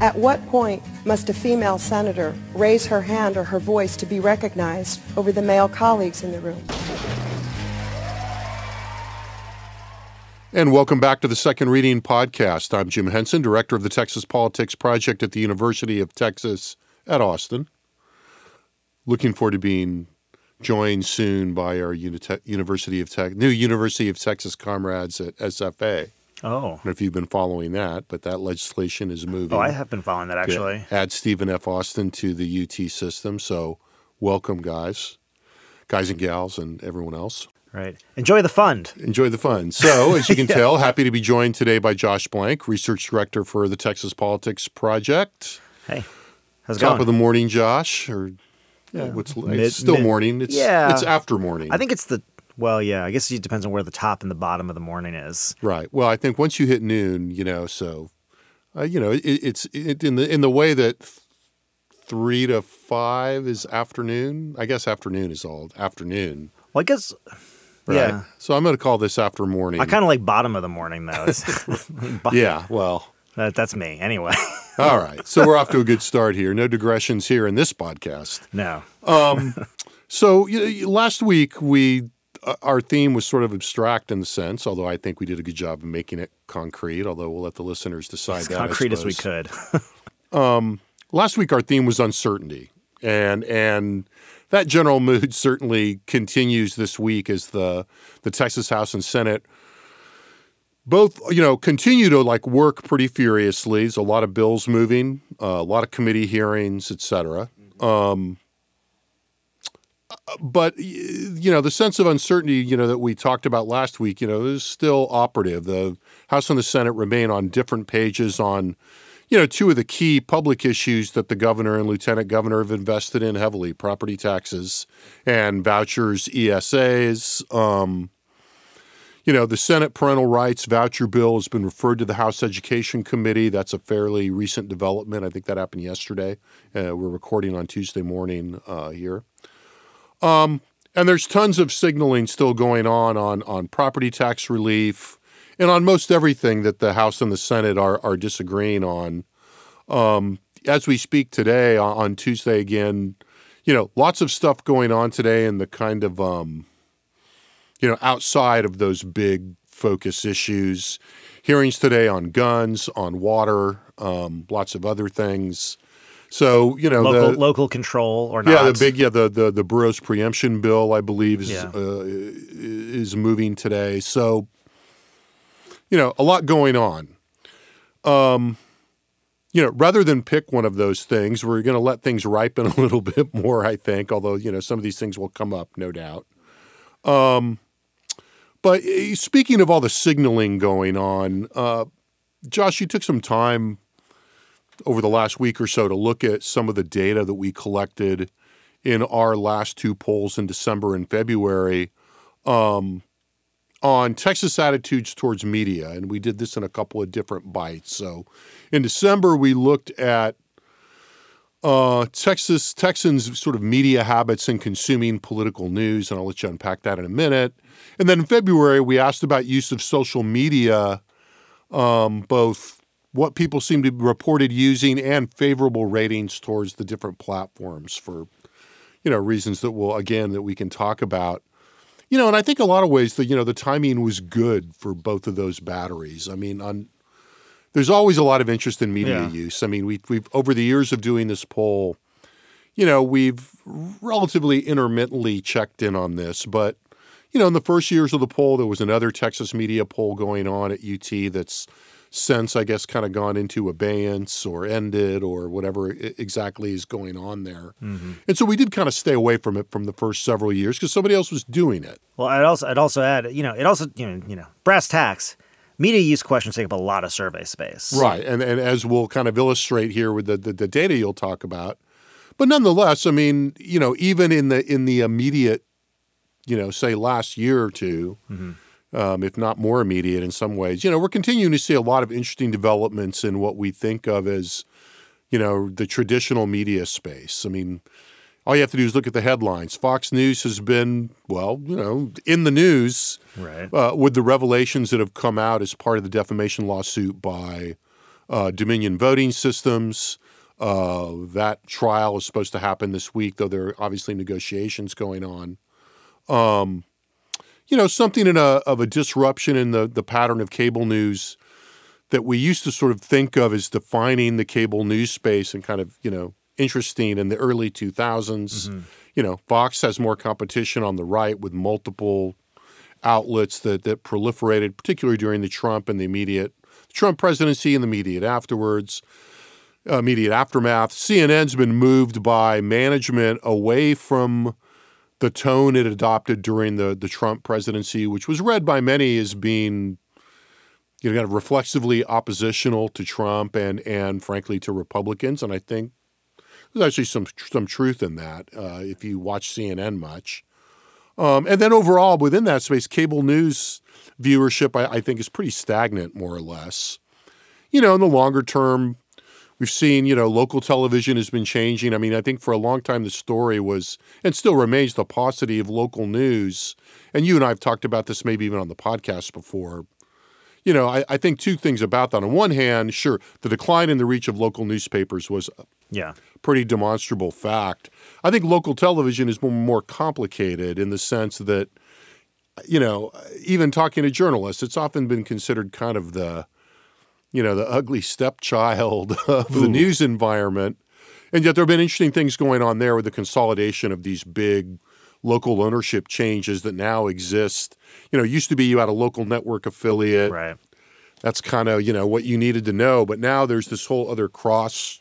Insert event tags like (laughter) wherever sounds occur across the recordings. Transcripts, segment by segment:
At what point must a female senator raise her hand or her voice to be recognized over the male colleagues in the room? And welcome back to the Second Reading Podcast. I'm Jim Henson, Director of the Texas Politics Project at the University of Texas at Austin. Looking forward to being joined soon by our Unite- University of Te- new University of Texas comrades at SFA. Oh. I if you've been following that, but that legislation is moving. Oh, I have been following that actually. Add Stephen F. Austin to the UT system. So welcome, guys, guys and gals, and everyone else. Right. Enjoy the fund. Enjoy the fun. So, as you can (laughs) tell, happy to be joined today by Josh Blank, Research Director for the Texas Politics Project. Hey, how's it going? Top going? of the morning, Josh. Or yeah, what's Mid- it's still mid- morning. It's Yeah. it's after morning. I think it's the well, yeah. I guess it depends on where the top and the bottom of the morning is. Right. Well, I think once you hit noon, you know, so uh, you know, it, it's it, in the in the way that th- three to five is afternoon. I guess afternoon is all afternoon. Well, I guess. Right? Yeah. So I'm going to call this after morning. I kind of like bottom of the morning though. (laughs) (laughs) Yeah. Well. that, that's me anyway. (laughs) All right. So we're off to a good start here. No digressions here in this podcast. no. So you know, last week we our theme was sort of abstract in the sense, although I think we did a good job of making it concrete. Although we'll let the listeners decide As that. Concrete as we could. (laughs) Last week our theme was uncertainty, and and that general mood (laughs) certainly continues this week as the the Texas House and Senate both you know continue to like work pretty furiously. There's a lot of bills moving, uh, a lot of committee hearings, et cetera. Um, but you know the sense of uncertainty you know that we talked about last week you know is still operative the house and the senate remain on different pages on you know two of the key public issues that the governor and lieutenant governor have invested in heavily property taxes and vouchers esas um, you know, the Senate parental rights voucher bill has been referred to the House Education Committee. That's a fairly recent development. I think that happened yesterday. Uh, we're recording on Tuesday morning uh, here. Um, and there's tons of signaling still going on on on property tax relief and on most everything that the House and the Senate are are disagreeing on. Um, as we speak today on, Tuesday again, you know, lots of stuff going on today in the kind of um, you know, outside of those big focus issues. Hearings today on guns, on water, um, lots of other things. So you know, Local the, local control or not. yeah, the big yeah the the the Burrows preemption bill, I believe, is Yeah. uh, is moving today. So you know, a lot going on. Um, you know, rather than pick one of those things, we're going to let things ripen (laughs) a little bit more. I think, although you know, some of these things will come up, no doubt. Um, but uh, speaking of all the signaling going on, uh, Josh, you took some time over the last week or so to look at some of the data that we collected in our last two polls in December and February um, on Texas attitudes towards media. And we did this in a couple of different bites. So in December, we looked at uh, Texas Texans sort of media habits and consuming political news, and I'll let you unpack that in a minute. And then in February, we asked about use of social media, um, both what people seem to be reported using and favorable ratings towards the different platforms for, you know, reasons that will again that we can talk about. You know, and I think a lot of ways that you know the timing was good for both of those batteries. I mean, on there's always a lot of interest in media Yeah. use. I mean, we, we've over the years of doing this poll, you know, we've relatively intermittently checked in on this, but you know, in the first years of the poll, there was another Texas media poll going on at UT that's since, I guess, kind of gone into abeyance or ended or whatever exactly is going on there. Mm-hmm. And so we did kind of stay away from it from the first several years because somebody else was doing it. Well, I'd also I'd also add, you know, it also you know, you know, brass tacks. Media use questions take up a lot of survey space. Right. And and as we'll kind of illustrate here with the, the, the data you'll talk about. But nonetheless, I mean, you know, even in the in the immediate you know, say last year or 2 mm-hmm. Um, if not more immediate in some ways. You know, we're continuing to see a lot of interesting developments in what we think of as, you know, the traditional media space. I mean, all you have to do is look at the headlines. Fox News has been, well, you know, in the news Right. uh, with the revelations that have come out as part of the defamation lawsuit by uh, Dominion Voting Systems. Uh, that trial is supposed to happen this week, though there are obviously negotiations going on. Um, you know, something in a, of a disruption in the, the pattern of cable news that we used to sort of think of as defining the cable news space and kind of, you know, interesting in the early 2000s. You know, Fox has more competition on the right with multiple outlets that, that proliferated, particularly during the Trump and the immediate Trump presidency and the immediate afterwards, uh, immediate aftermath. CNN's been moved by management away from the tone it adopted during the, the Trump presidency, which was read by many as being you know, kind of reflexively oppositional to Trump and and frankly to Republicans. And I think there's actually some some truth in that uh, if you watch CNN much. Um, and then overall within that space, cable news viewership I, I think is pretty stagnant more or less. You know, in the longer term, we've seen you know local television has been changing. I mean, I think for a long time the story was and still remains the paucity of local news. And you and I have talked about this maybe even on the podcast before you know, I, I think two things about that. On one hand, sure, the decline in the reach of local newspapers was Yeah. pretty demonstrable fact. I think local television is more, more complicated in the sense that, you know, even talking to journalists, it's often been considered kind of the, you know, the ugly stepchild (laughs) of the news environment. And yet there have been interesting things going on there with the consolidation of these big local ownership changes that now exist. You know, it used to be you had a local network affiliate. Right. That's kind of, you know, what you needed to know. But now there's this whole other cross,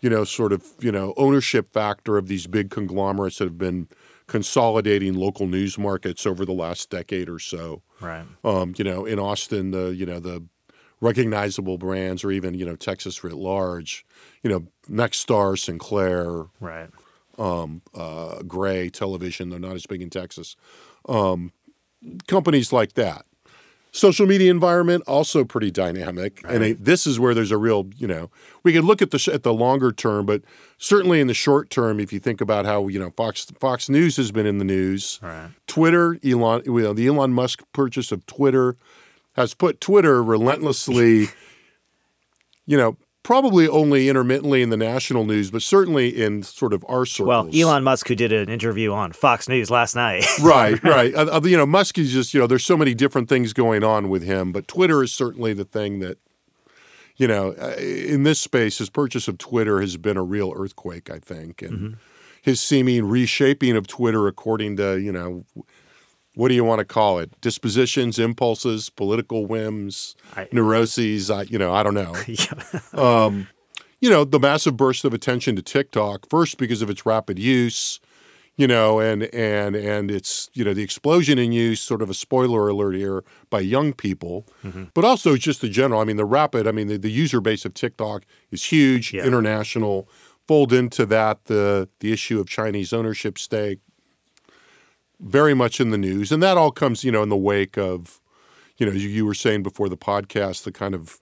you know, sort of, you know, ownership factor of these big conglomerates that have been consolidating local news markets over the last decade or so. Right. Um, you know, in Austin, the, you know, the recognizable brands or even, you know, Texas writ large, you know, Nexstar, Sinclair, Right. um, uh, Gray Television, though not as big in Texas. Um, companies like that. Social media environment also pretty dynamic, and it, this is where there's a real, you know, we could look at the sh- at the longer term, but certainly in the short term, if you think about how you know Fox Fox News has been in the news, Right. Twitter, Elon, you know, the Elon Musk purchase of Twitter has put Twitter relentlessly, you know, probably only intermittently in the national news, but certainly in sort of our circles. Well, Elon Musk, who did an interview on Fox News last night. (laughs) right, right. Uh, uh, you know, Musk is just you know, there's so many different things going on with him, but Twitter is certainly the thing that, you know, uh, in this space, his purchase of Twitter has been a real earthquake, I think, and his seeming reshaping of Twitter according to you know. What do you want to call it? Dispositions, impulses, political whims, I- neuroses. I, you know, I don't know. (laughs) Yeah. Um, you know, the massive burst of attention to TikTok, first because of its rapid use, you know, and and and it's, you know, the explosion in use, sort of a spoiler alert here, by young people, mm-hmm. but also just the general. I mean, the rapid, I mean, the, the user base of TikTok is huge, Yeah. international. Fold into that the the issue of Chinese ownership stake, very much in the news. And that all comes, you know, in the wake of, you know, you, you were saying before the podcast, the kind of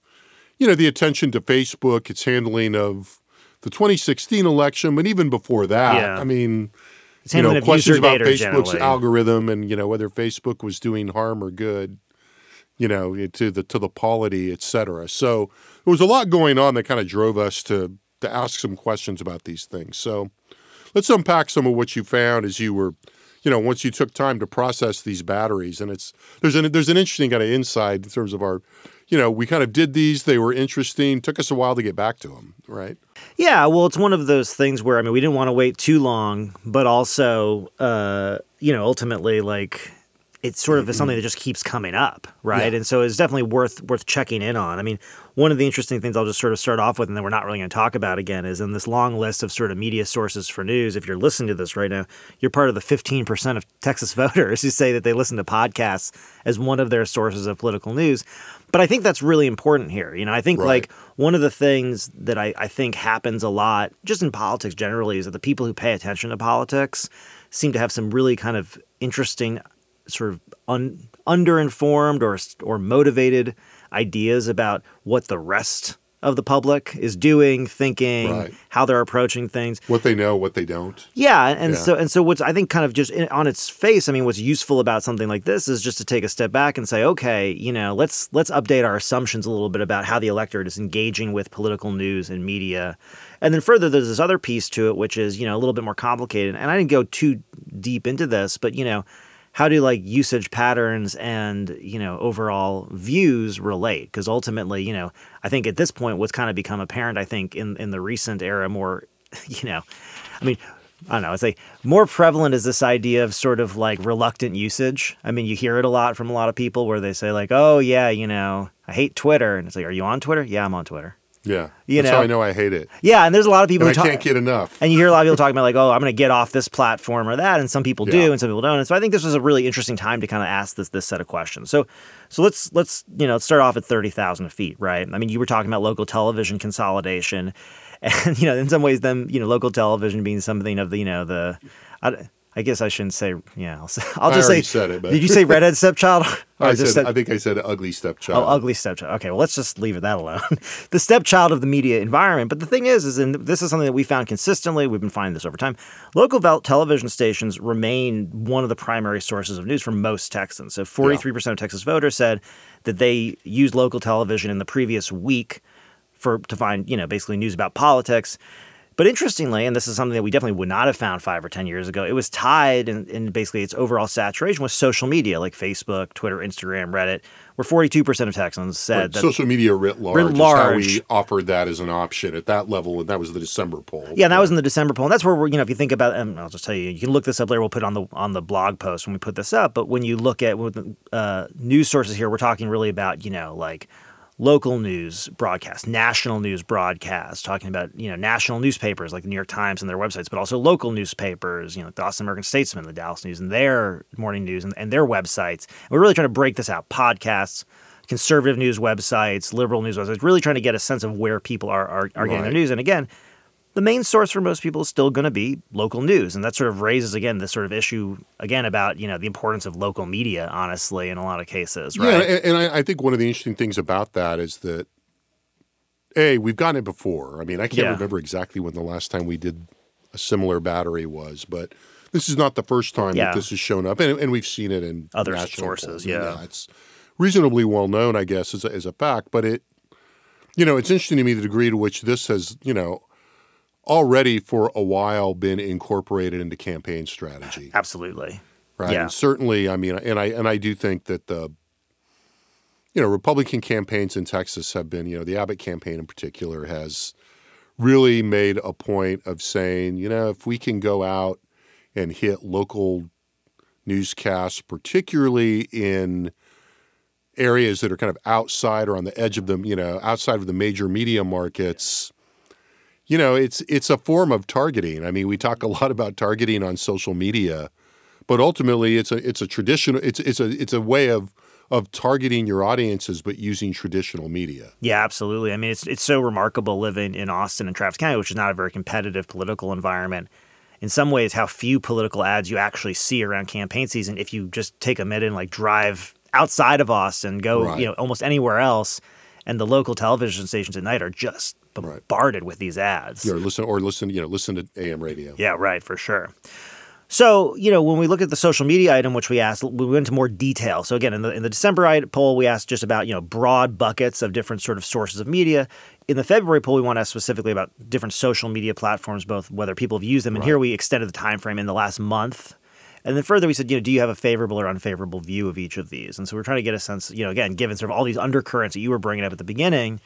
you know, the attention to Facebook, its handling of the 2016 election, but even before that, Yeah. I mean, It's you know, questions about Facebook's generally. algorithm and you know whether Facebook was doing harm or good, you know, to the to the polity, et cetera. So there was a lot going on that kind of drove us to to ask some questions about these things. So let's unpack some of what you found as you were, you know, once you took time to process these batteries. And it's there's an there's an interesting kind of insight in terms of our, you know, we kind of did these. They were interesting. Took us a while to get back to them, right? Yeah, well, it's one of those things where I mean, we didn't want to wait too long, but also, uh, you know, ultimately, like it's sort of something mm-hmm. that just keeps coming up, right? Yeah. And so it's definitely worth worth checking in on. I mean, one of the interesting things I'll just sort of start off with, and then we're not really going to talk about again, is in this long list of sort of media sources for news. If you're listening to this right now, you're part of the 15% of Texas (laughs) voters who say that they listen to podcasts as one of their sources of political news. But I think that's really important here. You know, I think Right. like one of the things that I, I think happens a lot, just in politics generally, is that the people who pay attention to politics seem to have some really kind of interesting, sort of un, underinformed or or motivated ideas about what the rest of the public is doing, thinking, Right. how they're approaching things. What they know, what they don't. Yeah, and Yeah. so and so what's I think kind of just in, on its face, I mean, what's useful about something like this is just to take a step back and say, okay, you know, let's let's update our assumptions a little bit about how the electorate is engaging with political news and media. And then further, there's this other piece to it, which is you know a little bit more complicated. And I didn't go too deep into this, but you know, how do like usage patterns and you know overall views relate? Because ultimately, you know, I think at this point, what's kind of become apparent, I think in in the recent era, more, (laughs) you know, I mean. I don't know. It's say more prevalent is this idea of sort of like reluctant usage. I mean, you hear it a lot from a lot of people where they say like, "Oh yeah, you know, I hate Twitter," and it's like, "Are you on Twitter?" Yeah, I'm on Twitter. Yeah. You That's know. how I know I hate it. Yeah, and there's a lot of people And who I talk, can't get enough. and you hear a lot of people (laughs) talking about like, "Oh, I'm going to get off this platform or that," and some people do, and some people don't. And so I think this was a really interesting time to kind of ask this this set of questions. So, so let's let's you know start off at thirty thousand feet, right? I mean, you were talking about local television consolidation, (laughs) and you know, in some ways, them you know, local television being something of the you know the. I, I guess I shouldn't say. Yeah, I'll, (laughs) I'll just say. said it, but- Did you say redhead (laughs) stepchild? I, said, step- I think I said ugly stepchild. Oh, ugly stepchild. Okay, well, let's just leave it that alone. (laughs) the stepchild of the media environment. But the thing is, is and this is something that we found consistently. We've been finding this over time. Local television stations remain one of the primary sources of news for most Texans. So, forty-three percent of Texas voters said that they used local television in the previous week for to find, you know, basically news about politics. But interestingly, and this is something that we definitely would not have found five or 10 years ago, it was tied in, in basically its overall saturation with social media like Facebook, Twitter, Instagram, Reddit, where 42% of Texans said Right, that. Social media writ large, Writ is how large. we offered that as an option at that level, and that was the December poll. yeah, that was in the December poll. And that's where we're, you know, if you think about, and I'll just tell you, you can look this up later. We'll put it on the on the blog post when we put this up. But when you look at with uh, news sources here, we're talking really about, you know, like local news broadcast, national news broadcast, talking about, you know, national newspapers like the New York Times and their websites, but also local newspapers, you know, the Austin American Statesman, the Dallas News and their morning news and, and their websites. And we're really trying to break this out. Podcasts, conservative news websites, liberal news websites, really trying to get a sense of where people are, are, are getting their news. And again, the main source for most people is still going to be local news and that sort of raises again this sort of issue again about you know the importance of local media honestly in a lot of cases right Yeah, and, and I, I think one of the interesting things about that is that, A, we've gotten it before. I mean, I can't Yeah. remember exactly when the last time we did a similar battery was, but this is not the first time Yeah. that this has shown up. And, and we've seen it in Other sources, polls. yeah. It's reasonably well known, I guess, as a, as a fact, but it, you know, it's interesting to me the degree to which this has, you know, already for a while been incorporated into campaign strategy absolutely right? Yeah. And certainly, I mean, and I and I do think that the you know Republican campaigns in Texas have been, you know, the Abbott campaign in particular has really made a point of saying, you know, if we can go out and hit local newscasts, particularly in areas that are kind of outside or on the edge of them, you know, outside of the major media markets, you know, it's it's a form of targeting. I mean, we talk a (laughs) lot about targeting on social media, but ultimately it's a it's a traditional it's it's a it's a way of of targeting your audiences but using traditional media. Yeah, absolutely. I mean, it's it's so remarkable living in Austin and Travis County, which is not a very competitive political environment. In some ways, how few political ads you actually see around campaign season. If you just take a minute and like drive outside of Austin, go Right. you know almost anywhere else, and the local television stations at night are just bombarded with these ads. Or listen or listen, you know, listen to AM radio. Yeah, right, for sure. So, you know, when we look at the social media item, which we asked, we went into more detail. So, again, in the, in the December poll, we asked just about, you know, broad buckets of different sort of sources of media. In the February poll, we want to ask specifically about different social media platforms, both whether people have used them. And here we extended the time frame in the last month. And then further, we said, you know, do you have a favorable or unfavorable view of each of these? And so we're trying to get a sense, you know, again, given sort of all these undercurrents that you were bringing up at the beginning,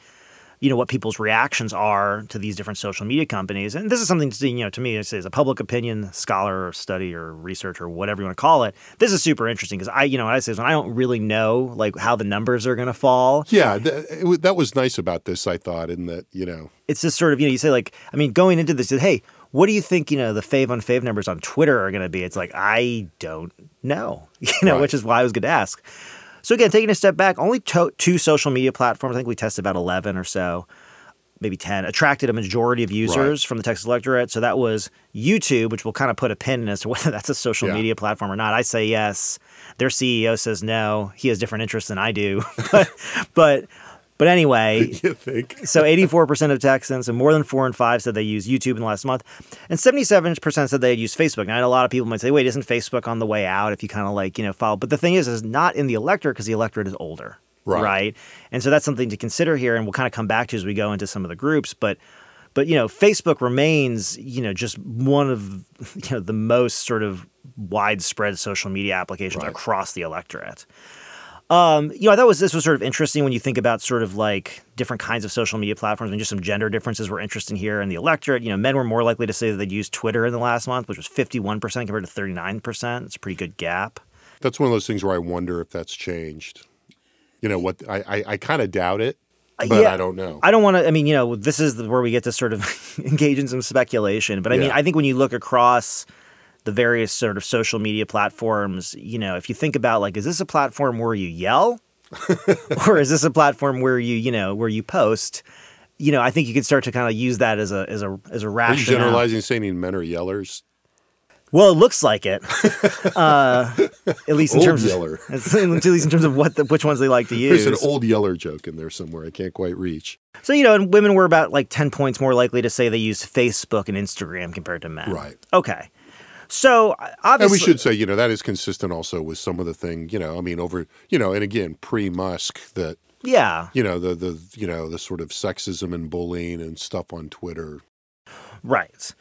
you know what people's reactions are to these different social media companies and this is something to you know to me as a public opinion scholar or study or research or whatever you want to call it this is super interesting because i you know what i say is when i don't really know like how the numbers are going to fall Yeah, th- that was nice about this. I thought, in that you know, it's just sort of you know you say like i mean going into this hey what do you think you know the fave unfave numbers on twitter are going to be it's like i don't know (laughs) you know Right. which is why i was going to ask so again taking a step back only to- two social media platforms i think we tested about 11 or so maybe 10, attracted a majority of users Right. from the Texas electorate. So that was YouTube, which will kind of put a pin in as to (laughs) whether that's a social Yeah. media platform or not. I say yes. Their CEO says no. He has different interests than I do. (laughs) but, but, but anyway, (laughs) You think? so 84% of Texans and more than four in five said they used YouTube in the last month. And 77% said they had used Facebook. Now, I know a lot of people might say, wait, isn't Facebook on the way out if you kind of like, you know, follow? But the thing is, is not in the electorate because the electorate is older. Right. And so that's something to consider here. And we'll kind of come back to as we go into some of the groups. But, but, you know, Facebook remains, you know, just one of, (laughs) you know, the most sort of widespread social media applications Right. across the electorate. Um, you know, I thought was this was sort of interesting when you think about sort of like different kinds of social media platforms and just some gender differences were interesting here in the electorate. You know, men were more likely to say that they'd used Twitter in the last month, which was 51% compared to 39%. It's a pretty good gap. That's one of those things where I wonder if that's changed. You know what? I I, I kind of doubt it, but Uh, yeah. I don't know. I don't want to. I mean, you know, this is where we get to sort of (laughs) engage in some speculation. But I mean, I think when you look across the various sort of social media platforms, you know, if you think about like, is this a platform where you yell, (laughs) or is this a platform where you, you know, where you post? You know, I think you could start to kind of use that as a as a as a Are you rationale. generalizing saying men are yellers? Well, it looks like it. (laughs) Uh, at least in Old terms yeller. (laughs) of at least in terms of what the, which ones they like to use. There's an old yeller joke in there somewhere. I can't quite reach. So, you know, and women were about like 10 points more likely to say they use Facebook and Instagram compared to men. Right. Okay. So, obviously. And we should say, you know, that is consistent also with some of the thing, you know, I mean, over, you know, and again, pre Musk, that, Yeah. you know, the, the, you know, the sort of sexism and bullying and stuff on Twitter. Right.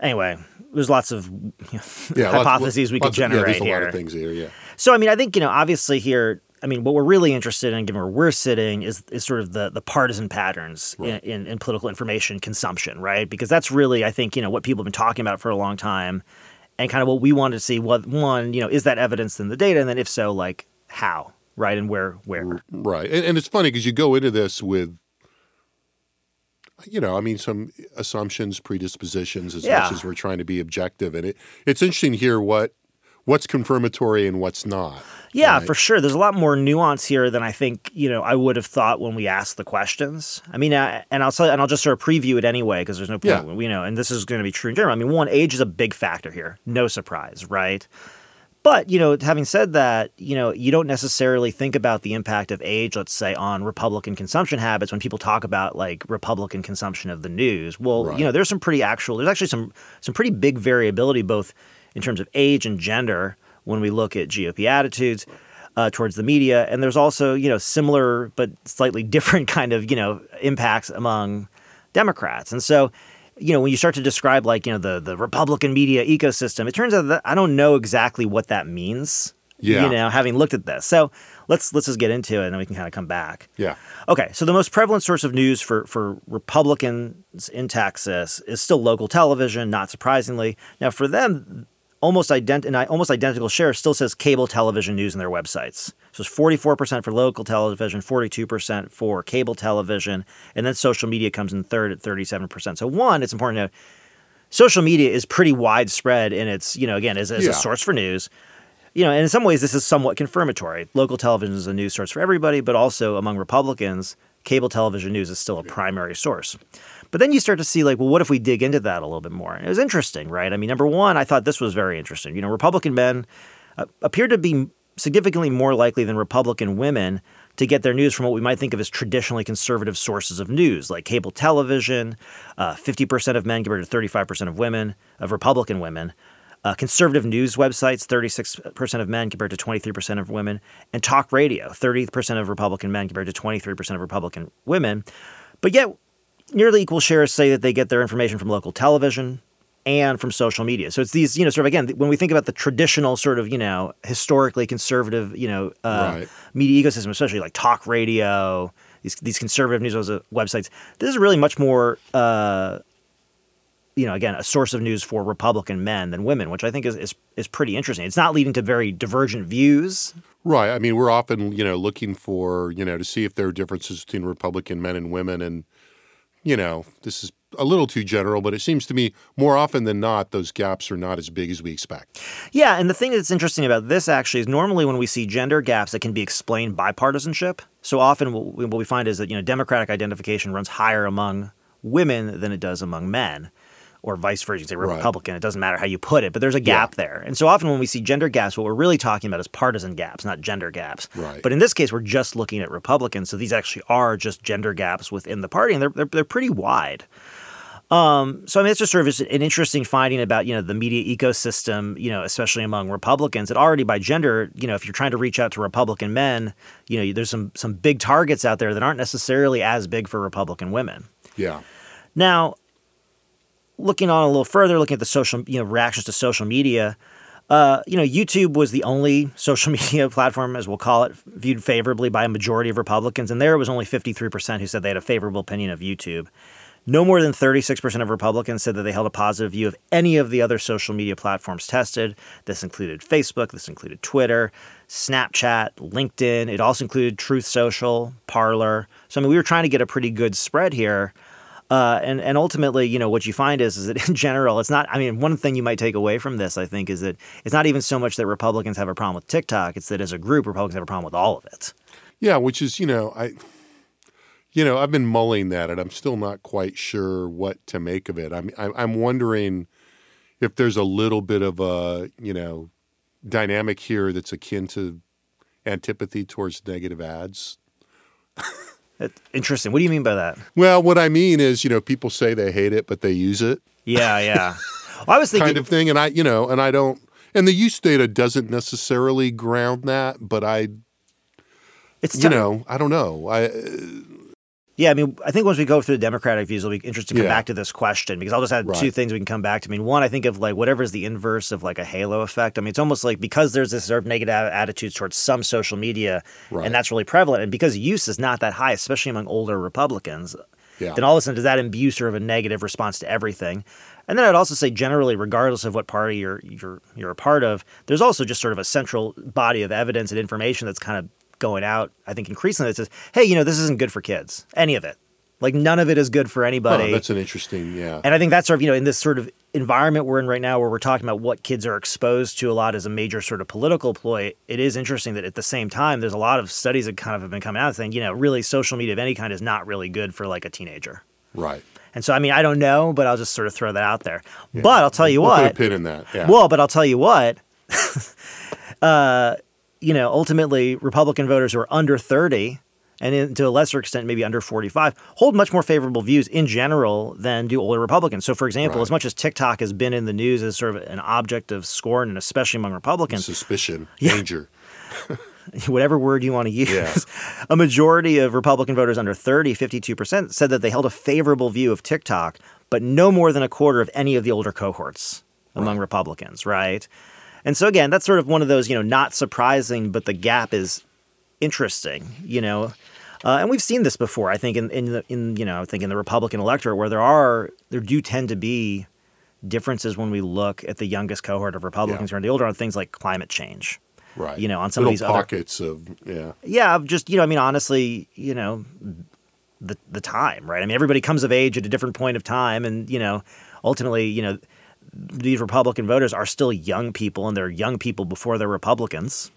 Anyway, there's lots of you (laughs) know, Yeah. lots- hypotheses we could lots of- generate yeah, there's a here. lot of things here. Yeah. So, I mean, I think, you know, obviously here, I mean, what we're really interested in, given where we're sitting, is, is sort of the, the partisan patterns in, in, in political information consumption, right? Because that's really, I think, you know, what people have been talking about for a long time and kind of what we wanted to see. What one, you know, is that evidence in the data? And then if so, like how, right? And where, where? Right. And, and it's funny because you go into this with, you know, I mean, some assumptions, predispositions, as Yeah. much as we're trying to be objective. And it, it's interesting to hear what, what's confirmatory and what's not. Yeah, right? for sure. There's a lot more nuance here than I think you know I would have thought when we asked the questions. I mean, uh, and I'll tell, and I'll just sort of preview it anyway because there's no point. Yeah. You know, and this is going to be true in general. I mean, one, age is a big factor here. No surprise, right? But you know, having said that, you know, you don't necessarily think about the impact of age, let's say, on Republican consumption habits when people talk about like Republican consumption of the news. Well, Right. you know, there's some pretty actual. There's actually some some pretty big variability both in terms of age and gender when we look at GOP attitudes uh, towards the media, and there's also you know similar but slightly (laughs) different kind of you know impacts among Democrats, and so you know when you start to describe like you know the the Republican media ecosystem, it turns out that I don't know exactly what that means. Yeah. You know, having looked at this, so let's let's just get into it, and then we can kind of come back. Yeah. Okay, so the most prevalent source of news for, for Republicans in Texas is still local television, not surprisingly. Now, for them, almost ident- an almost identical share still says cable television news in their websites. So it's 44% for local television, 42% for cable television, and then social media comes in third at 37%. So one, it's important to note, social media is pretty widespread in its, you know, again, as, as Yeah. a source for news. You know, and in some ways, this is somewhat confirmatory. Local television is a news source for everybody, but also among Republicans, cable television news is still a primary source. But then you start to see, like, well, what if we dig into that a little bit more? And it was interesting, right? I mean, number one, I thought this was very interesting. You know, Republican men uh, appear to be significantly more likely than Republican women to get their news from what we might think of as traditionally conservative sources of news, like cable television, uh, 50% of men compared to 35% of women, of Republican women. Uh, conservative news websites, 36% of men compared to 23% of women, and talk radio, 30% of Republican men compared to 23% of Republican women. But yet, nearly equal shares say that they get their information from local television and from social media. So it's these, you know, sort of again, when we think about the traditional sort of, you know, historically conservative, you know, uh, Right. media ecosystem, especially like talk radio, these these conservative news websites, this is really much more. Uh, you know, again, a source of news for Republican men than women, which I think is, is is pretty interesting. It's not leading to very divergent views. Right. I mean, we're often, you know, looking for, you know, to see if there are differences between Republican men and women. And, you know, this is a little too general, but it seems to me more often than not, those gaps are not as big as we expect. Yeah, and the thing that's interesting about this actually is normally when we see gender gaps that can be explained by partisanship. So often what we find is that you know Democratic identification runs higher among women than it does among men. Or vice versa, you can say Right. Republican. It doesn't matter how you put it, but there's a gap there. And so often when we see gender gaps, what we're really talking about is partisan gaps, not gender gaps. Right. But in this case, we're just looking at Republicans. So these actually are just gender gaps within the party, and they're, they're, they're pretty wide. Um, so I mean, it's just sort of an interesting finding about you know the media ecosystem, you know, especially among Republicans. That already by gender, you know, if you're trying to reach out to Republican men, you know, there's some some big targets out there that aren't necessarily as big for Republican women. Yeah. Now, looking on a little further, looking at the social, you know, reactions to social media, uh, you know, YouTube was the only (laughs) social media platform, as we'll call it, viewed favorably by a majority of Republicans, and there it was only 53% who said they had a favorable opinion of YouTube. No more than 36% of Republicans said that they held a positive view of any of the other social media platforms tested. This included Facebook, this included Twitter, Snapchat, LinkedIn. It also included Truth Social, Parler. So, I mean, we were trying to get a pretty good spread here. Uh, and and ultimately, you know, what you find is is that (laughs) in general, it's not. I mean, one thing you might take away from this, I think, is that it's not even so much that Republicans have a problem with TikTok; it's that as a group, Republicans have a problem with all of it. Yeah, which is, you know, I you know, I've been mulling that and I'm still not quite sure what to make of it. I'm I'm I'm wondering if there's a little bit of a, you know, dynamic here that's akin to antipathy towards negative ads. (laughs) It's interesting. What do you mean by that? Well, what I mean is, you know, people say they hate it, but they use it Yeah, yeah. Well, I was thinking. kind of thing. And I, you know, and I don't, and the use data doesn't necessarily ground that, but I, it's you tough. know, I don't know. I, Yeah, I mean, I think once we go through the Democratic views, it'll be interesting to come Yeah. back to this question because I'll just add two things we can come back to. I mean, one, I think of like whatever is the inverse of like a halo effect. I mean, it's almost like because there's this sort of negative attitudes towards some social media, Right. and that's really prevalent, and because use is not that high, especially among older Republicans, Yeah. then all of a sudden does that imbue sort of a negative response to everything? And then I'd also say generally, regardless of what party you're you're you're a part of, there's also just sort of a central body of evidence and information that's kind of going out. I think increasingly it says, hey, you know, this isn't good for kids. Any of it, like none of it is good for oh, anybody. that's an interesting, yeah. And I think that's sort of, you know, in this sort of environment we're in right now where we're talking about what kids are exposed to a lot as a major sort of political ploy, it is interesting that at the same time, there's a lot of studies that kind of have been coming out saying, you know, really social media of any kind is not really good for like a teenager. right. And so, I mean, I don't know, but I'll just sort of throw that out there. But I'll tell you We'll what. put a pin in that. Yeah. Well, but I'll tell you what. (laughs) uh, you know, ultimately, Republican voters who are under 30 and in, to a lesser extent, maybe under 45, hold much more favorable views in general than do older Republicans. So, for example, Right. as much as TikTok has been in the news as sort of an object of scorn, and especially among Republicans, Suspicion, (laughs) danger. (laughs) whatever word you want to use, Yeah. (laughs) a majority of Republican voters under 30, 52%, said that they held a favorable view of TikTok, but no more than a quarter of any of the older cohorts among Republicans, right? And so again, that's sort of one of those, you know, not surprising, but the gap is interesting, you know. Uh, and we've seen this before, I think, in, in the in you know, I think in the Republican electorate where there are there do tend to be differences when we look at the youngest cohort of Republicans Yeah. who are the older on things like climate change. Right. You know, on some of Little these other- pockets of, yeah. Yeah, of just you know, I mean, honestly, you know, the the time, right? I mean, everybody comes of age at a different point of time, and you know, ultimately, you know, these Republican voters are still young people, and they're young people before they're Republicans.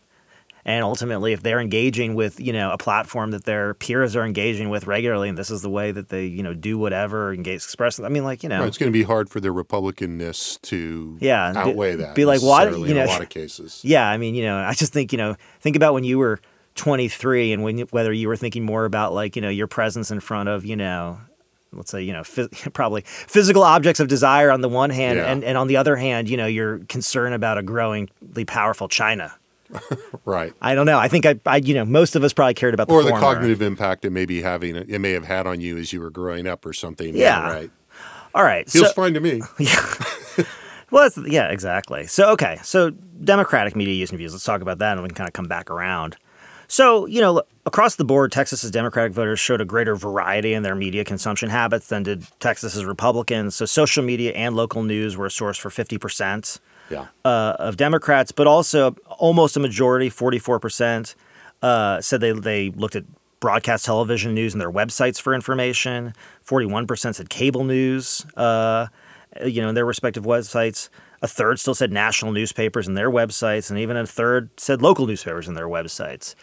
And ultimately, if they're engaging with you know a platform that their peers are engaging with regularly, and this is the way that they you know do whatever, engage, express. I mean, like you know, Right, it's going to be hard for their Republicanness to Yeah, be- outweigh that. be like, why- you know- in a lot of cases. Yeah, I mean, you know, I just think, you know, think about when you were 23 and when whether you were thinking more about like, you know, your presence in front of, you know, let's say, you know, phys- (laughs) probably physical objects of desire on the one hand Yeah. and and on the other hand, you know, your concern about a growingly powerful China. (laughs) Right. I don't know. I think I, I you know, most of us probably cared about the Or the cognitive impact it may be having, it may have had on you as you were growing up or something. Yeah. right. All right. Feels so, fine to me. (laughs) yeah Well, that's, yeah, exactly. So, okay. So, Democratic media use and views. Let's talk about that and we can kind of come back around. So, you know, across the board, Texas's Democratic voters showed a greater variety in their media consumption habits than did Texas's Republicans. So, social media and local news were a source for 50% Yeah. uh, of Democrats, but also almost a majority, 44%, uh, said they, they looked at broadcast television news and their websites for information. 41% said cable news, uh, you know, in their respective websites. A third still said national newspapers in their websites, and even a third said local newspapers in their websites.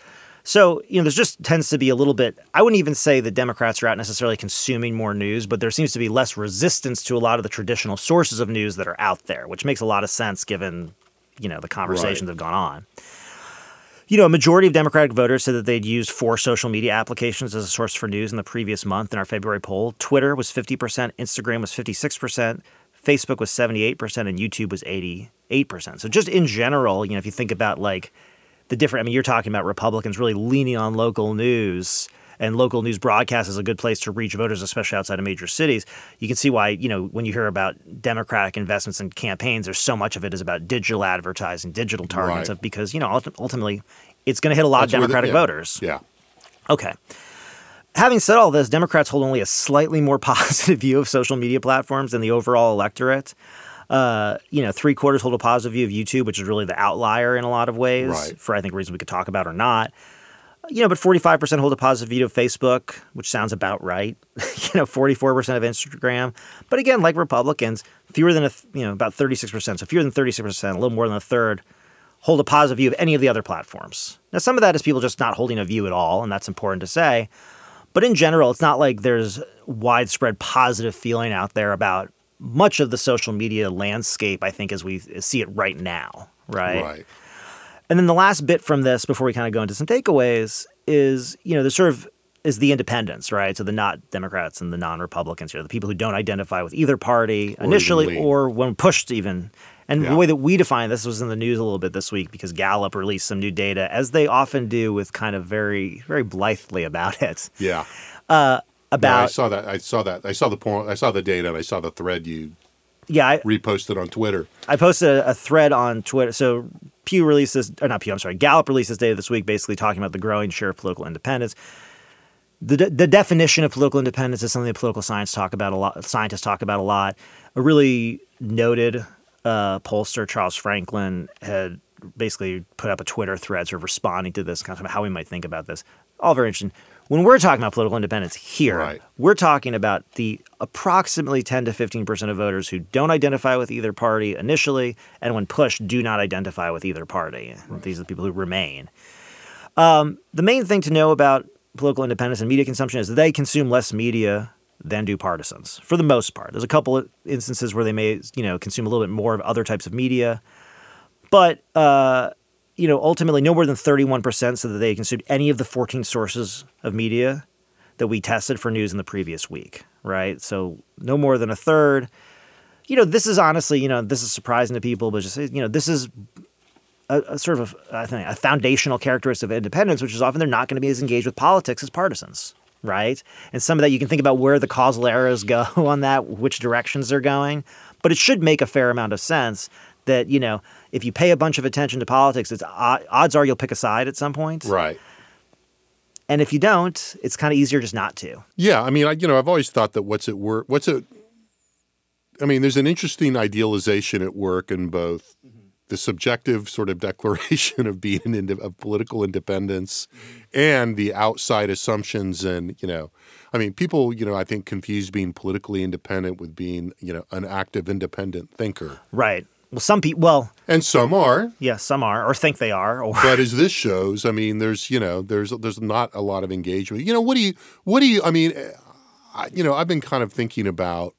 So, you know, there's just tends to be a little bit, I wouldn't even say that Democrats are out necessarily consuming more news, but there seems to be less resistance to a lot of the traditional sources of news that are out there, which makes a lot of sense given, you know, the conversations Right. that have gone on. You know, a majority of Democratic voters said that they'd used four social media applications as a source for news in the previous month in our February poll. Twitter was 50%, Instagram was 56%, Facebook was 78%, and YouTube was 88%. So just in general, you know, if you think about like the different, I mean, you're talking about Republicans really leaning on local news and local news broadcast is a good place to reach voters, especially outside of major cities. You can see why, you know, when you hear about Democratic investments in campaigns, there's so much of it is about digital advertising, digital targets, Right. of because, you know, ultimately it's going to hit a lot That's of where the- Democratic yeah. voters. Yeah. Okay. Having said all this, Democrats hold only a slightly more (laughs) positive view of social media platforms than the overall electorate. Uh, you know, three quarters hold a positive view of YouTube, which is really the outlier in a lot of ways, Right. for I think reasons we could talk about or not. You know, but 45% hold a positive view of Facebook, which sounds about right. (laughs) you know, 44% of Instagram. But again, like Republicans, fewer than a, th- you know, about 36%. So fewer than 36%, a little more than a third hold a positive view of any of the other platforms. Now, some of that is people just not holding a view at all, and that's important to say. But in general, it's not like there's widespread positive feeling out there about much of the social media landscape, I think, as we see it right now, right? Right. And then the last bit from this, before we kind of go into some takeaways, is you know the sort of is the independents, right? So the not Democrats and the non-Republicans, you know, the people who don't identify with either party even initially, or when pushed even. And Yeah. the way that we define this was in the news a little bit this week because Gallup released some new data, as they often do, with kind of very, very blithely about (laughs) it. Yeah. About Yeah, I saw that. I saw that. I saw the point. I saw the data, and I saw the thread you yeah, I, reposted on Twitter. I posted a, a thread on Twitter. So Pew releases, or not Pew, I'm sorry, Gallup releases data this week, basically talking about the growing share of political independence. The, de- the definition of political independence is something that political science talk about a lot. Scientists talk about a lot. A really noted uh, pollster, Charles Franklin, had basically put up a Twitter thread sort of responding to this, kind of how we might think about this. All very interesting. When we're talking about political independence here, Right. we're talking about the approximately 10 to 15% of voters who don't identify with either party initially, and when pushed, do not identify with either party. These are the people who remain. Um, the main thing to know about political independence and media consumption is they consume less media than do partisans, for the most part. There's a couple of instances where they may, you know, consume a little bit more of other types of media, but uh, you know, ultimately, no more than 31% said that they consumed any of the 14 sources of media that we tested for news in the previous week, right? So no more than a third. You know, this is honestly, you know, this is surprising to people, but just you know, this is a, a sort of I think a foundational characteristic of independence, which is often they're not going to be as engaged with politics as partisans, right? And some of that you can think about where the causal errors go (laughs) on that, which directions they're going, but it should make a fair amount of sense that you know if you pay a bunch of attention to politics, it's odds are you'll pick a side at some point, Right. and if you don't, it's kind of easier just not to. Yeah, I mean, I, you know, I've always thought that what's at work, what's it? I mean, there's an interesting idealization at work in both mm-hmm. the subjective sort of (laughs) declaration of being of political independence mm-hmm. And the outside assumptions and you know, I mean, people you know I think confuse being politically independent with being you know an active independent thinker, Right. Well, some people, well, and some are. yeah, some are or think they are, or But as this shows, I mean, there's you know, there's there's not a lot of engagement. You know, what do you what do you? I mean, I, you know, I've been kind of thinking about,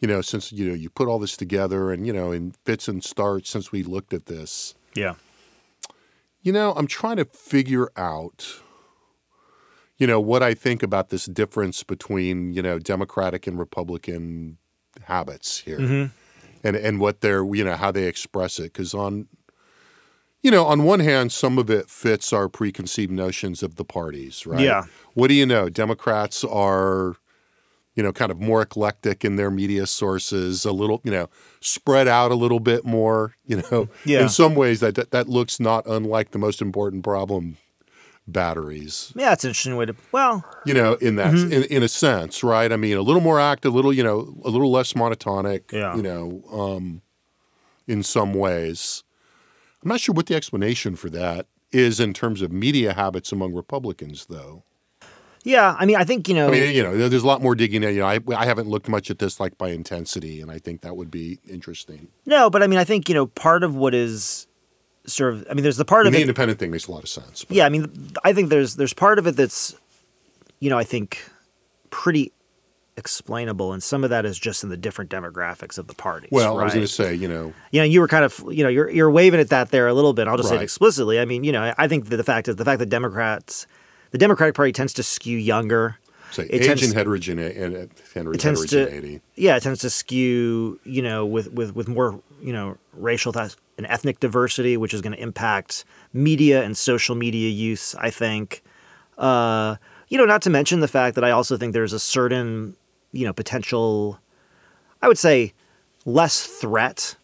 you know, since you know you put all this together and you know in fits and starts since we looked at this. yeah, You know, I'm trying to figure out, you know, what I think about this difference between you know Democratic and Republican habits here, mm-hmm. and and what they're you know how they express it. Because on, you know, on one hand, some of it fits our preconceived notions of the parties, right? Yeah. What do you know? Democrats are. You know, kind of more eclectic in their media sources, a little, you know, spread out a little bit more. You know, (laughs) Yeah. in some ways that, that that looks not unlike the most important problem batteries yeah, it's an interesting way to. Well, you know in that Mm-hmm. in, in a sense right i mean a little more active a little you know a little less monotonic Yeah. you know um in some ways i'm not sure what the explanation for that is in terms of media habits among republicans though yeah, I mean, I think you know. i mean you know there's a lot more digging in you know I, I haven't looked much at this like by intensity and i think that would be interesting No, but I mean, I think you know part of what is sort of. I mean, there's the part And of the it. independent thing makes a lot of sense. but- Yeah, I mean, I think there's there's part of it that's, you know, I think pretty explainable, and some of that is just in the different demographics of the parties. Well, I was going to say, you know, you know, you were kind of, you know, you're you're waving at that there a little bit. I'll just say it explicitly. I mean, you know, I think that the fact is the fact that Democrats, the Democratic Party tends to skew younger. say It age tends- and heterogeneity. And, heter- It tends to, heterogeneity. yeah, it tends to skew, you know, with with with more, you know, racial th- and ethnic diversity, which is going to impact media and social media use. I think, uh, you know, not to mention the fact that I also think there's a certain, you know, potential, I would say, less threat,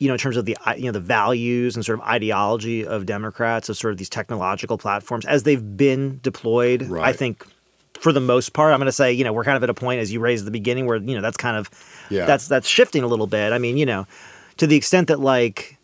you know, in terms of the you know the values and sort of ideology of Democrats of sort of these technological platforms as they've been deployed. I think for the most part, I'm going to say, you know, we're kind of at a point as you raised at the beginning where, you know, that's kind of Yeah. that's that's shifting a little bit. I mean, you know, to the extent that like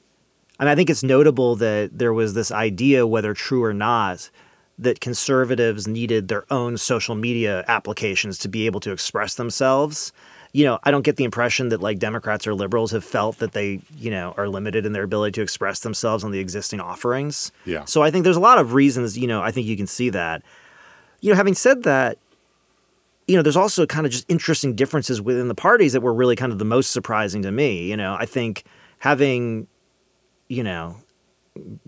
I mean, I think it's notable that there was this idea, whether true or not, that conservatives needed their own social media applications to be able to express themselves. You know, I don't get the impression that like Democrats or liberals have felt that they, you know, are limited in their ability to express themselves on the existing offerings. Yeah. So I think there's a lot of reasons, you know, I think you can see that. You know, having said that, you know, there's also kind of just interesting differences within the parties that were really kind of the most surprising to me. You know, I think having, you know,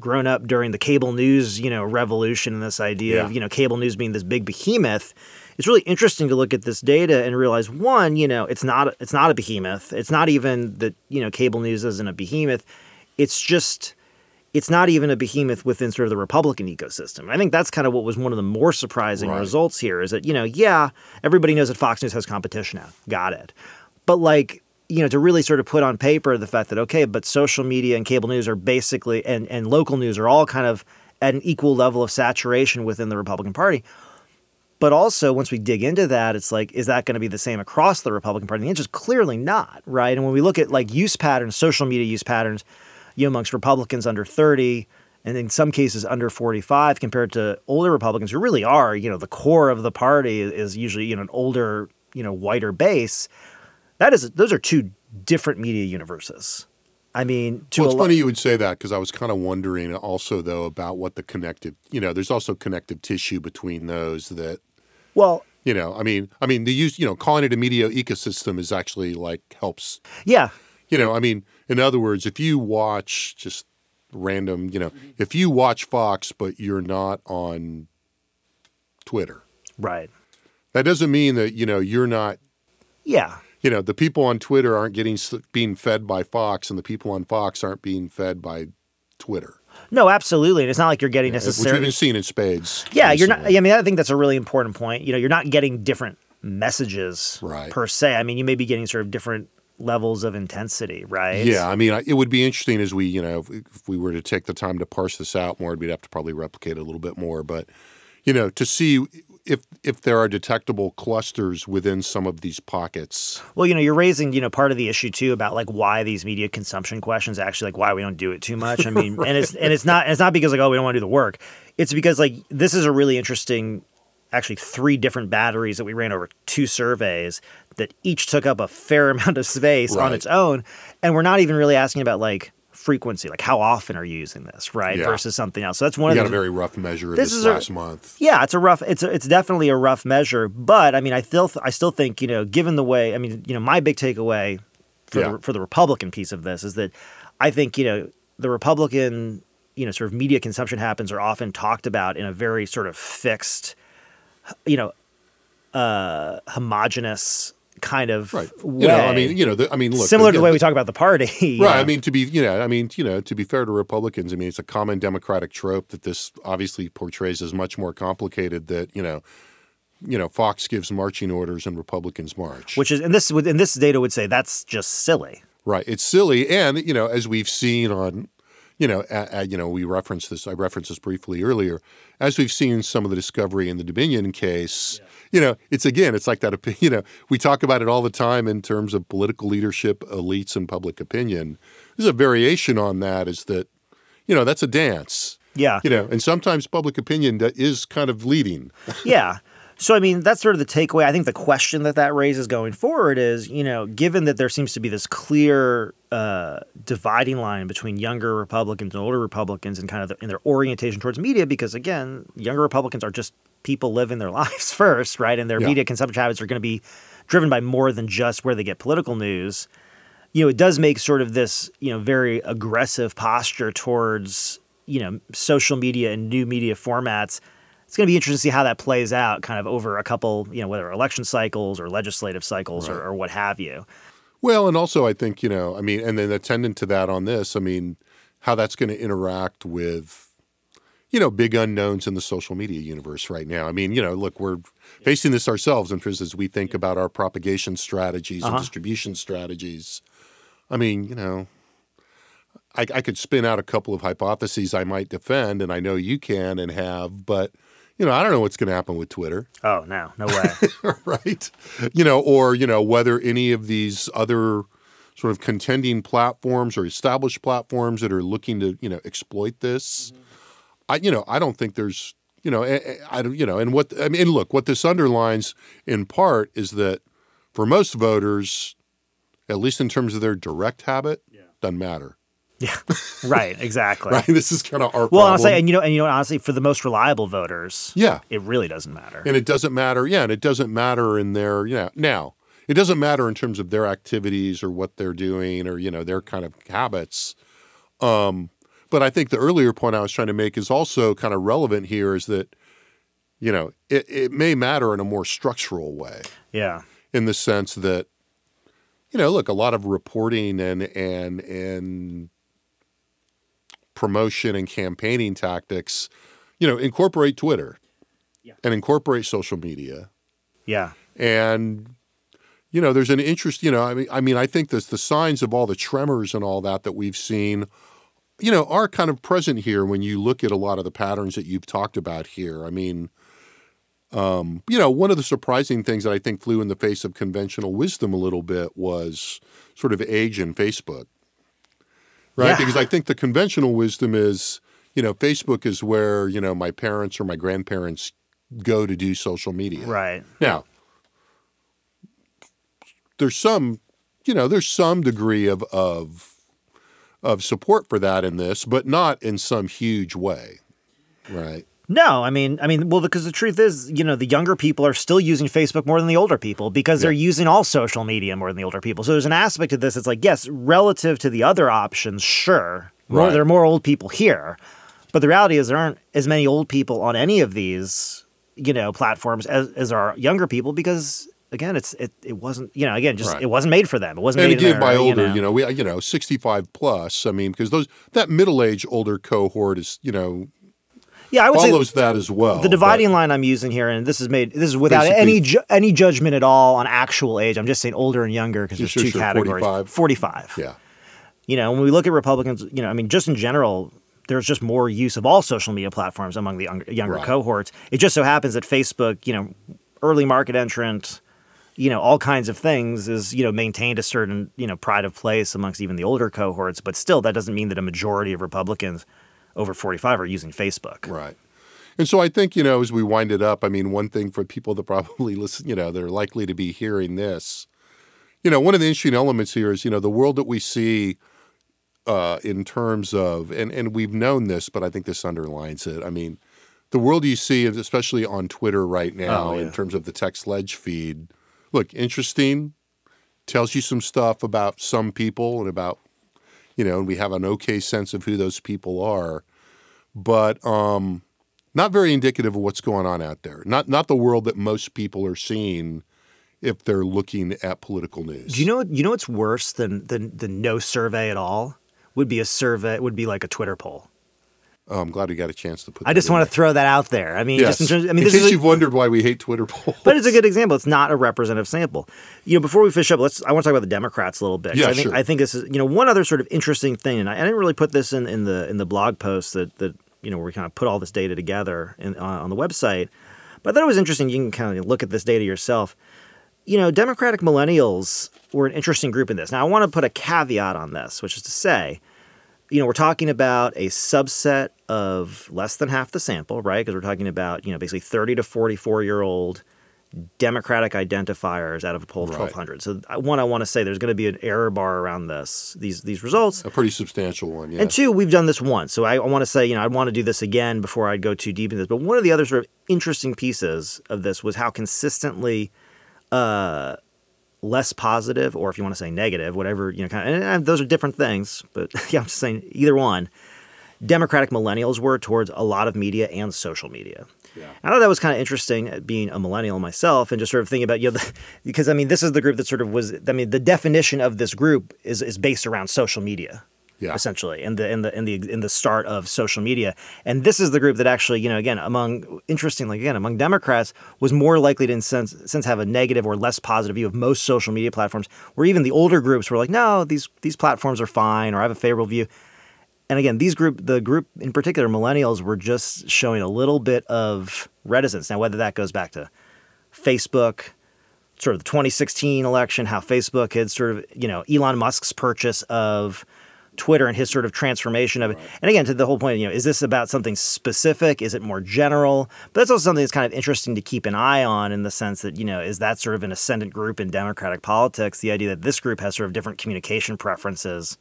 grown up during the cable news, you know, revolution and this idea of, you know, cable news being this big behemoth, it's really interesting to look at this data and realize one, you know, it's not it's not a behemoth. It's not even that, you know, cable news isn't a behemoth. It's just it's not even a behemoth within sort of the Republican ecosystem. I think that's kind of what was one of the more surprising Right. results here is that, you know, yeah, everybody knows that Fox News has competition now. Got it. But like, you know, to really sort of put on paper the fact that, okay, but social media and cable news are basically, and, and local news are all kind of at an equal level of saturation within the Republican Party. But also, once we dig into that, it's like, is that going to be the same across the Republican Party? The answer is clearly not, right? And when we look at like use patterns, social media use patterns, you know, amongst Republicans under 30, and in some cases under 45, compared to older Republicans who really are, you know, the core of the party is usually, you know, an older, you know, whiter base. That is, those are two different media universes. I mean, to well, it's lo- funny you would say that because I was kind of wondering also though about what the connective, you know, there's also connective tissue between those that, well, you know, I mean, I mean, the use, you know, calling it a media ecosystem is actually like helps, yeah, you know, I mean, in other words, if you watch just random, you know, mm-hmm. if you watch Fox but you're not on Twitter, right. that doesn't mean that, you know, you're not Yeah. you know, the people on Twitter aren't getting being fed by Fox, and the people on Fox aren't being fed by Twitter, No, absolutely. And it's not like you're getting which we've necessarily. been seeing in spades. Yeah, you're not. I mean, I think that's a really important point. You know, you're not getting different messages Right. per se. I mean, you may be getting sort of different levels of intensity, right? Yeah, I mean, it would be interesting as we, you know, if, if we were to take the time to parse this out more, we'd have to probably replicate it a little bit more. But, you know, to see if if there are detectable clusters within some of these pockets. Well, you know, you're raising, you know, part of the issue too about like why these media consumption questions actually like why we don't do it too much. I mean, (laughs) and it's and it's not it's not because like oh we don't want to do the work. It's because like this is a really interesting actually three different batteries that we ran over two surveys that each took up a fair (laughs) amount of space on its own and we're not even really asking about like frequency, like how often are you using this, right? Yeah. Versus something else. So that's one We of got the a very rough measure of This this, is a- last month. yeah, it's a rough. It's a, it's definitely a rough measure, but I mean, I still I still think you know, given the way, I mean, you know, my big takeaway for Yeah. the for the Republican piece of this is that I think you know the Republican you know sort of media consumption happens are often talked about in a very sort of fixed, you know, uh, homogenous kind of Right. way. You know, I mean, you know, the, I mean, look, similar to the way we talk about the party. (laughs) Right. know. I mean, to be, you know, I mean, you know, to be fair to Republicans, I mean, it's a common Democratic trope that this obviously portrays as much more complicated. That you know, you know, Fox gives marching orders and Republicans march. which is and this and this data would say that's just silly. right? It's silly, and you know, as we've seen on, you know, a- you know, we referenced this. I referenced this briefly earlier. As we've seen some of the discovery in the Dominion case, you know, it's again, it's like that. You know, we talk about it all the time in terms of political leadership, elites, and public opinion. There's a variation on that. Is that, you know, that's a dance. Yeah. You know, and sometimes public opinion is kind of leading. yeah. So, I mean, that's sort of the takeaway. I think the question that that raises going forward is, you know, given that there seems to be this clear uh, dividing line between younger Republicans and older Republicans and kind of the, in their orientation towards media, because again, younger Republicans are just people living their (laughs) lives first, right? And their Yeah. media consumption habits are going to be driven by more than just where they get political news. You know, it does make sort of this, you know, very aggressive posture towards, you know, social media and new media formats it's going to be interesting to see how that plays out kind of over a couple, you know, whether election cycles or legislative cycles or, or what have you. Well, and also I think, you know, I mean, and then attendant to that on this, I mean, how that's going to interact with, you know, big unknowns in the social media universe right now. I mean, you know, look, we're facing this ourselves in terms as we think about our propagation strategies and uh-huh. distribution strategies. I mean, you know, I, I could spin out a couple of hypotheses I might defend, and I know you can and have, but you know, I don't know what's going to happen with Twitter Oh, no, no way. (laughs) right? You know, or you know whether any of these other sort of contending platforms or established platforms that are looking to you know exploit this. Mm-hmm. I you know I don't think there's you know I, I don't you know and what I mean look what this underlines in part is that for most voters, at least in terms of their direct habit, doesn't matter. Yeah, right, exactly. (laughs) Right? This is kind of our Well, problem. honestly, and you know, and you know, honestly, for the most reliable voters, yeah. it really doesn't matter. And it doesn't matter, yeah, and it doesn't matter in their, you know, now it doesn't matter in terms of their activities or what they're doing or, you know, their kind of habits. Um, but I think the earlier point I was trying to make is also kind of relevant here is that, you know, it, it may matter in a more structural way yeah, in the sense that, you know, look, a lot of reporting and and and promotion and campaigning tactics, you know, incorporate Twitter and incorporate social media. yeah, And you know, there's an interest. You know, I mean, I mean, I think there's the signs of all the tremors and all that that we've seen. You know, are kind of present here when you look at a lot of the patterns that you've talked about here. I mean, um, you know, one of the surprising things that I think flew in the face of conventional wisdom a little bit was sort of age in Facebook, right? Yeah. Because I think the conventional wisdom is, you know, Facebook is where you know my parents or my grandparents go to do social media, right. now, there's some, you know, there's some degree of of of support for that in this, but not in some huge way, right? No, I mean, I mean, well, because the truth is, you know, the younger people are still using Facebook more than the older people because they're using all social media more than the older people. So there's an aspect of this. It's like, yes, relative to the other options, sure, more, Right. there are more old people here, but the reality is there aren't as many old people on any of these, you know, platforms as as are younger people because. Again, it's it, it wasn't you know again just Right. it wasn't made for them. It wasn't And made in again, by their, older, you know, you know, we you know, 65 plus. I mean, because those that middle age older cohort is, you know, yeah I would say follows that as well. the dividing but- line I'm using here, and this is made this is without Basically- any ju- any judgment at all on actual age. I'm just saying older and younger because there's sure, two sure, categories. 45. 45. yeah, You know, when we look at Republicans, you know, I mean, just in general, there's just more use of all social media platforms among the younger, younger Right. cohorts. It just so happens that Facebook, you know, early market entrant, you know, all kinds of things is, you know, maintained a certain, you know, pride of place amongst even the older cohorts. But still, that doesn't mean that a majority of Republicans over 45 are using Facebook. Right. And so I think, you know, as we wind it up, I mean, one thing for people that (laughs) probably listen, you know, they're likely to be hearing this, you know, one of the interesting elements here is, you know, the world that we see uh, in terms of, and, and we've known this, but I think this underlines it. I mean, the world you see, especially on Twitter right now, Oh, in terms of the text ledge feed, look, interesting, tells you some stuff about some people and about, you know, and we have an okay sense of who those people are but um, not very indicative of what's going on out there. Not not the world that most people are seeing if they're looking at political news. Do you know? You know what's worse than than than no survey at all? Would be a survey. Would be like a Twitter poll. Oh, I'm glad we got a chance to put. I just want to throw that out there. I mean, Yes. just in terms. I mean, in this case. You've wondered why we hate Twitter polls, but it's a good example. It's not a representative sample. You know, before we finish up, let's. I want to talk about the Democrats a little bit. Yeah, I think sure. I think this is. You know, one other sort of interesting thing, and I, I didn't really put this in, in the in the blog post that that you know where we kind of put all this data together in, uh, on the website. But I thought it was interesting. You can kind of look at this data yourself. You know, Democratic millennials were an interesting group in this. Now, I want to put a caveat on this, which is to say you know, we're talking about a subset of less than half the sample, right? Because we're talking about, you know, basically 30 to 44 year old Democratic identifiers out of a poll of Right. 1,200. So, one, I want to say there's going to be an error bar around this, these these results. A pretty substantial one, yeah. And two, we've done this once. So I, I want to say, you know, I'd want to do this again before I go too deep in this. But one of the other sort of interesting pieces of this was how consistently uh, less positive, or if you want to say negative, whatever, you know, kind of, and, those are different things. But (laughs) yeah, I'm just saying either one. Democratic millennials were towards a lot of media and social media. Yeah. I thought that was kind of interesting, uh, being a millennial myself, and just sort of thinking about you know, the, (laughs) because I mean, this is the group that sort of was. I mean, the definition of this group is is based around social media Yeah. essentially in the in the in the in the start of social media. And this is the group that actually you know again among interestingly again among democrats was more likely to in sense, sense have a negative or less positive view of most social media platforms where even the older groups were like no these these platforms are fine or i have a favorable view. And again these group the group in particular millennials were just showing a little bit of reticence. Now whether that goes back to facebook sort of the 2016 election, how Facebook had sort of, you know, Elon Musk's purchase of Twitter and his sort of transformation of it. And again, to the whole point, you know, is this about something specific? Is it more general? But that's also something that's kind of interesting to keep an eye on in the sense that, you know, is that sort of an ascendant group in Democratic politics? The idea that this group has sort of different communication preferences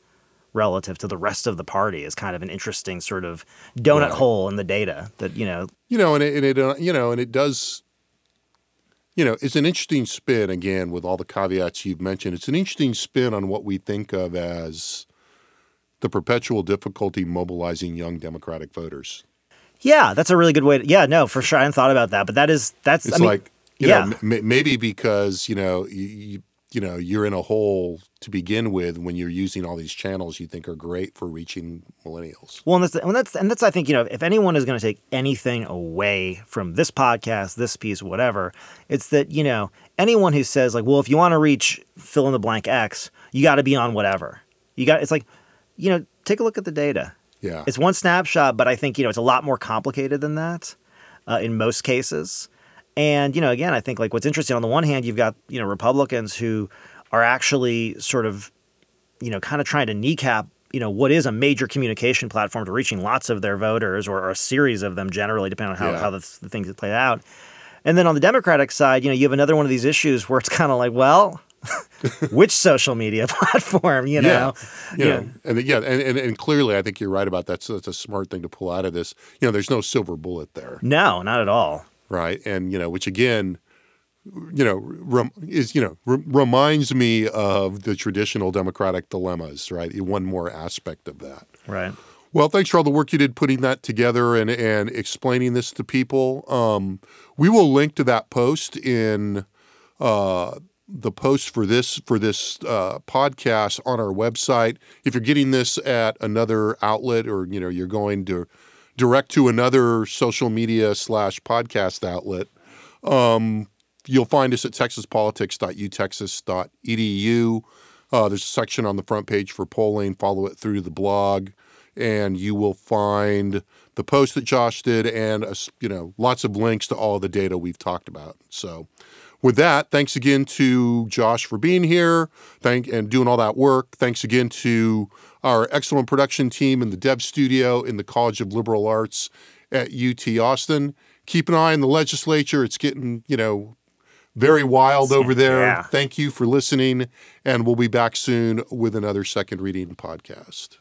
relative to the rest of the party is kind of an interesting sort of donut Right. hole in the data that, you know, you know, and it, and it uh, you know, and it does, you know, it's an interesting spin again with all the caveats you've mentioned. It's an interesting spin on what we think of as the perpetual difficulty mobilizing young Democratic voters. yeah, that's a really good way to, yeah, no, for sure. I hadn't thought about that, but that is, that's, It's I mean, like you yeah. know, m- maybe because you know you, you you know you're in a hole to begin with when you're using all these channels you think are great for reaching millennials. Well, and that's, and that's and that's I think you know if anyone is going to take anything away from this podcast, this piece, whatever, it's that you know anyone who says like, well, if you want to reach fill in the blank X, you got to be on whatever. You got it's like, you know, take a look at the data. Yeah, It's one snapshot, but I think you know it's a lot more complicated than that uh, in most cases. And you know, again, I think like what's interesting on the one hand, you've got you know Republicans who are actually sort of you know kind of trying to kneecap you know what is a major communication platform to reaching lots of their voters or, or a series of them generally, depending on how, Yeah. how the, the things play out. And then on the Democratic side, you know, you have another one of these issues where it's kind of like, well, (laughs) which social media (laughs) platform, you know? you know, and yeah, and, and, and clearly, I think you're right about that. So that's a smart thing to pull out of this. You know, there's no silver bullet there, No, not at all. right? And you know, which again, you know, rem, is you know re- reminds me of the traditional democratic dilemmas, right? One more aspect of that. Right. Well, thanks for all the work you did putting that together and, and explaining this to people. Um, we will link to that post in uh, the post for this for this uh, podcast on our website. If you're getting this at another outlet, or you know you're going to direct to another social media slash podcast outlet, um, you'll find us at texaspolitics.utexas.edu. Uh, there's a section on the front page for polling. Follow it through the blog, and you will find the post that Josh did, and you know lots of links to all the data we've talked about. So, with that, thanks again to Josh for being here, thank and doing all that work. Thanks again to our excellent production team in the Dev Studio in the College of Liberal Arts at UT Austin. Keep an eye on the legislature; it's getting you know very wild over there. Yeah. Thank you for listening, and we'll be back soon with another second reading podcast.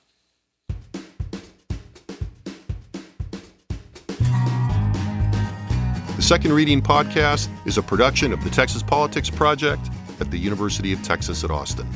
Second Reading Podcast is a production of the Texas Politics Project at the University of Texas at Austin.